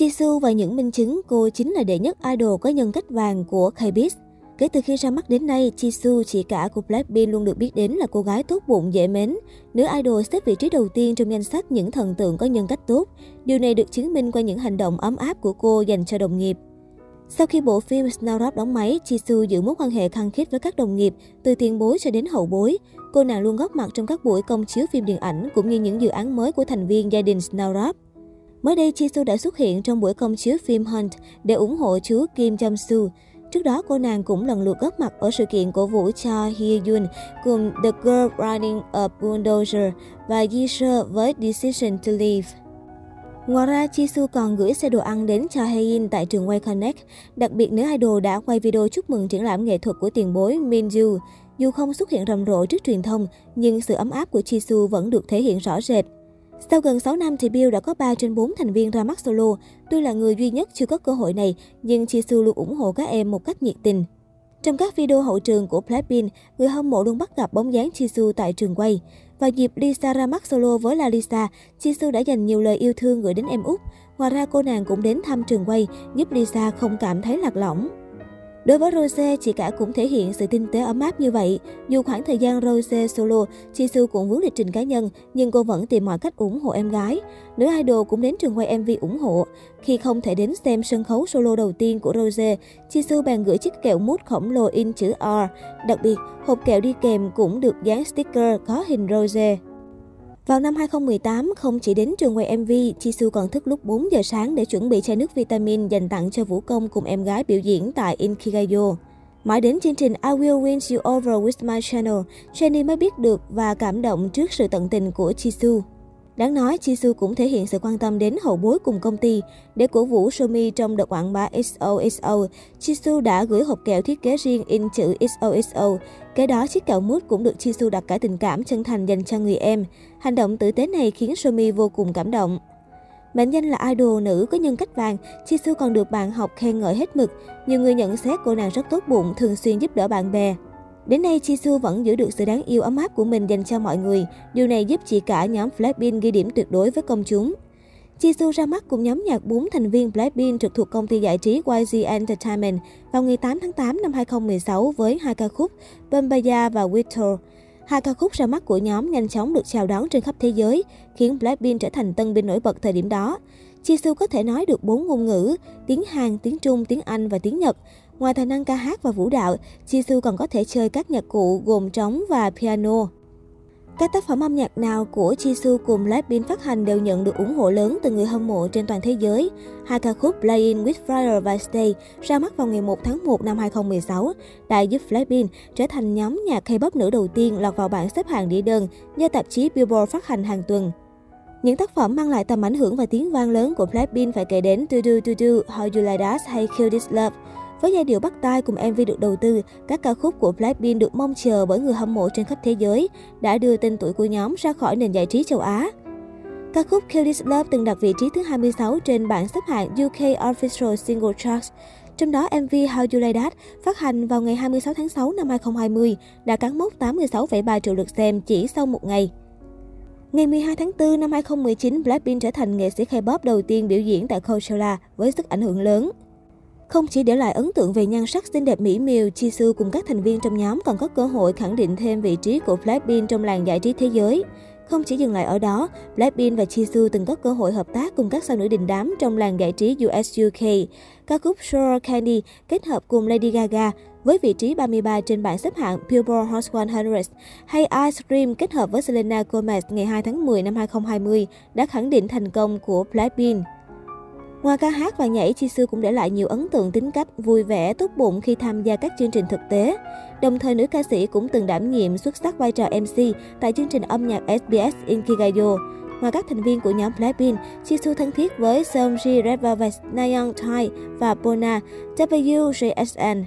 Jisoo và những minh chứng cô chính là đệ nhất idol có nhân cách vàng của K-pop. Kể từ khi ra mắt đến nay, Jisoo, chị cả của Blackpink luôn được biết đến là cô gái tốt bụng, dễ mến. Nữ idol xếp vị trí đầu tiên trong danh sách những thần tượng có nhân cách tốt. Điều này được chứng minh qua những hành động ấm áp của cô dành cho đồng nghiệp. Sau khi bộ phim Snowdrop đóng máy, Jisoo giữ mối quan hệ khăng khít với các đồng nghiệp, từ tiền bối cho đến hậu bối. Cô nàng luôn góp mặt trong các buổi công chiếu phim điện ảnh cũng như những dự án mới của thành viên gia đình Snowdrop. Mới đây, Jisoo đã xuất hiện trong buổi công chiếu phim Hunt để ủng hộ chú Kim Jong-soo. Trước đó, cô nàng cũng lần lượt góp mặt ở sự kiện cổ vũ cho Hye Yoon cùng The Girl Riding a Bulldozer và Jisoo với Decision to Leave. Ngoài ra, Jisoo còn gửi xe đồ ăn đến cho Haein tại trường quay Connect. Đặc biệt, nữ idol đã quay video chúc mừng triển lãm nghệ thuật của tiền bối Min Dù không xuất hiện rầm rộ trước truyền thông, nhưng sự ấm áp của Jisoo vẫn được thể hiện rõ rệt. Sau gần 6 năm thì Bill đã có 3 trên 4 thành viên ra mắt solo. Tuy là người duy nhất chưa có cơ hội này, nhưng Jisoo luôn ủng hộ các em một cách nhiệt tình. Trong các video hậu trường của Blackpink, người hâm mộ luôn bắt gặp bóng dáng Jisoo tại trường quay. Vào dịp Lisa ra mắt solo với La Lisa, Jisoo đã dành nhiều lời yêu thương gửi đến em út. Ngoài ra cô nàng cũng đến thăm trường quay, giúp Lisa không cảm thấy lạc lõng. Đối với Rose, chị cả cũng thể hiện sự tinh tế ấm áp như vậy. Dù khoảng thời gian Rose solo, Jisoo cũng vướng lịch trình cá nhân, nhưng cô vẫn tìm mọi cách ủng hộ em gái. Nữ idol cũng đến trường quay MV ủng hộ. Khi không thể đến xem sân khấu solo đầu tiên của Rose, Jisoo bèn gửi chiếc kẹo mút khổng lồ in chữ R. Đặc biệt, hộp kẹo đi kèm cũng được dán sticker có hình Rose. Vào năm 2018, không chỉ đến trường quay MV, Jisoo còn thức lúc 4 giờ sáng để chuẩn bị chai nước vitamin dành tặng cho Vũ Công cùng em gái biểu diễn tại Inkigayo. Mãi đến chương trình I Will Win You Over With My Channel, Jennie mới biết được và cảm động trước sự tận tình của Jisoo. Đáng nói, Jisoo cũng thể hiện sự quan tâm đến hậu bối cùng công ty. Để cổ vũ Somi trong đợt quảng bá XOXO, Jisoo đã gửi hộp kẹo thiết kế riêng in chữ XOXO. Kế đó, chiếc kẹo mút cũng được Jisoo đặt cả tình cảm chân thành dành cho người em. Hành động tử tế này khiến Somi vô cùng cảm động. Mệnh danh là idol nữ có nhân cách vàng, Jisoo còn được bạn học khen ngợi hết mực. Nhiều người nhận xét cô nàng rất tốt bụng, thường xuyên giúp đỡ bạn bè. Đến nay, Jisoo vẫn giữ được sự đáng yêu ấm áp của mình dành cho mọi người. Điều này giúp chị cả nhóm Blackpink ghi điểm tuyệt đối với công chúng. Jisoo ra mắt cùng nhóm nhạc 4 thành viên Blackpink trực thuộc công ty giải trí YG Entertainment vào ngày 8 tháng 8 năm 2016 với hai ca khúc Bombaya và Witcher. Hai ca khúc ra mắt của nhóm nhanh chóng được chào đón trên khắp thế giới, khiến Blackpink trở thành tân binh nổi bật thời điểm đó. Jisoo có thể nói được bốn ngôn ngữ, tiếng Hàn, tiếng Trung, tiếng Anh và tiếng Nhật. Ngoài tài năng ca hát và vũ đạo, Jisoo còn có thể chơi các nhạc cụ gồm trống và piano. Các tác phẩm âm nhạc nào của Jisoo cùng Blackpink phát hành đều nhận được ủng hộ lớn từ người hâm mộ trên toàn thế giới. Hai ca khúc Playing with Fire và Stay ra mắt vào ngày 1 tháng 1 năm 2016 đã giúp Blackpink trở thành nhóm nhạc K-pop nữ đầu tiên lọt vào bảng xếp hạng đĩa đơn do tạp chí Billboard phát hành hàng tuần. Những tác phẩm mang lại tầm ảnh hưởng và tiếng vang lớn của Blackpink phải kể đến Do Do Do Do, How You Like That hay Kill This Love. Với giai điệu bắt tai cùng MV được đầu tư, các ca khúc của Blackpink được mong chờ bởi người hâm mộ trên khắp thế giới, đã đưa tên tuổi của nhóm ra khỏi nền giải trí châu Á. Ca khúc Kill This Love từng đặt vị trí thứ 26 trên bảng xếp hạng UK Official Single Charts. Trong đó, MV How You Like That phát hành vào ngày 26 tháng 6 năm 2020 đã cán mốc 86,3 triệu lượt xem chỉ sau một ngày. Ngày 12 tháng 4 năm 2019, Blackpink trở thành nghệ sĩ K-pop đầu tiên biểu diễn tại Coachella với sức ảnh hưởng lớn. Không chỉ để lại ấn tượng về nhan sắc xinh đẹp mỹ miều, Jisoo cùng các thành viên trong nhóm còn có cơ hội khẳng định thêm vị trí của Blackpink trong làng giải trí thế giới. Không chỉ dừng lại ở đó, Blackpink và Jisoo từng có cơ hội hợp tác cùng các sao nữ đình đám trong làng giải trí US UK. Ca khúc Sour Candy kết hợp cùng Lady Gaga với vị trí 33 trên bảng xếp hạng Billboard Hot 100 hay Ice Cream kết hợp với Selena Gomez ngày 2 tháng 10 năm 2020 đã khẳng định thành công của Blackpink. Ngoài ca hát và nhảy, Jisoo cũng để lại nhiều ấn tượng tính cách vui vẻ, tốt bụng khi tham gia các chương trình thực tế. Đồng thời, nữ ca sĩ cũng từng đảm nhiệm xuất sắc vai trò MC tại chương trình âm nhạc SBS Inkigayo. Ngoài các thành viên của nhóm Blackpink, Jisoo thân thiết với Seungri, Red Velvet, Nayeon Thai và Bona, WJSN.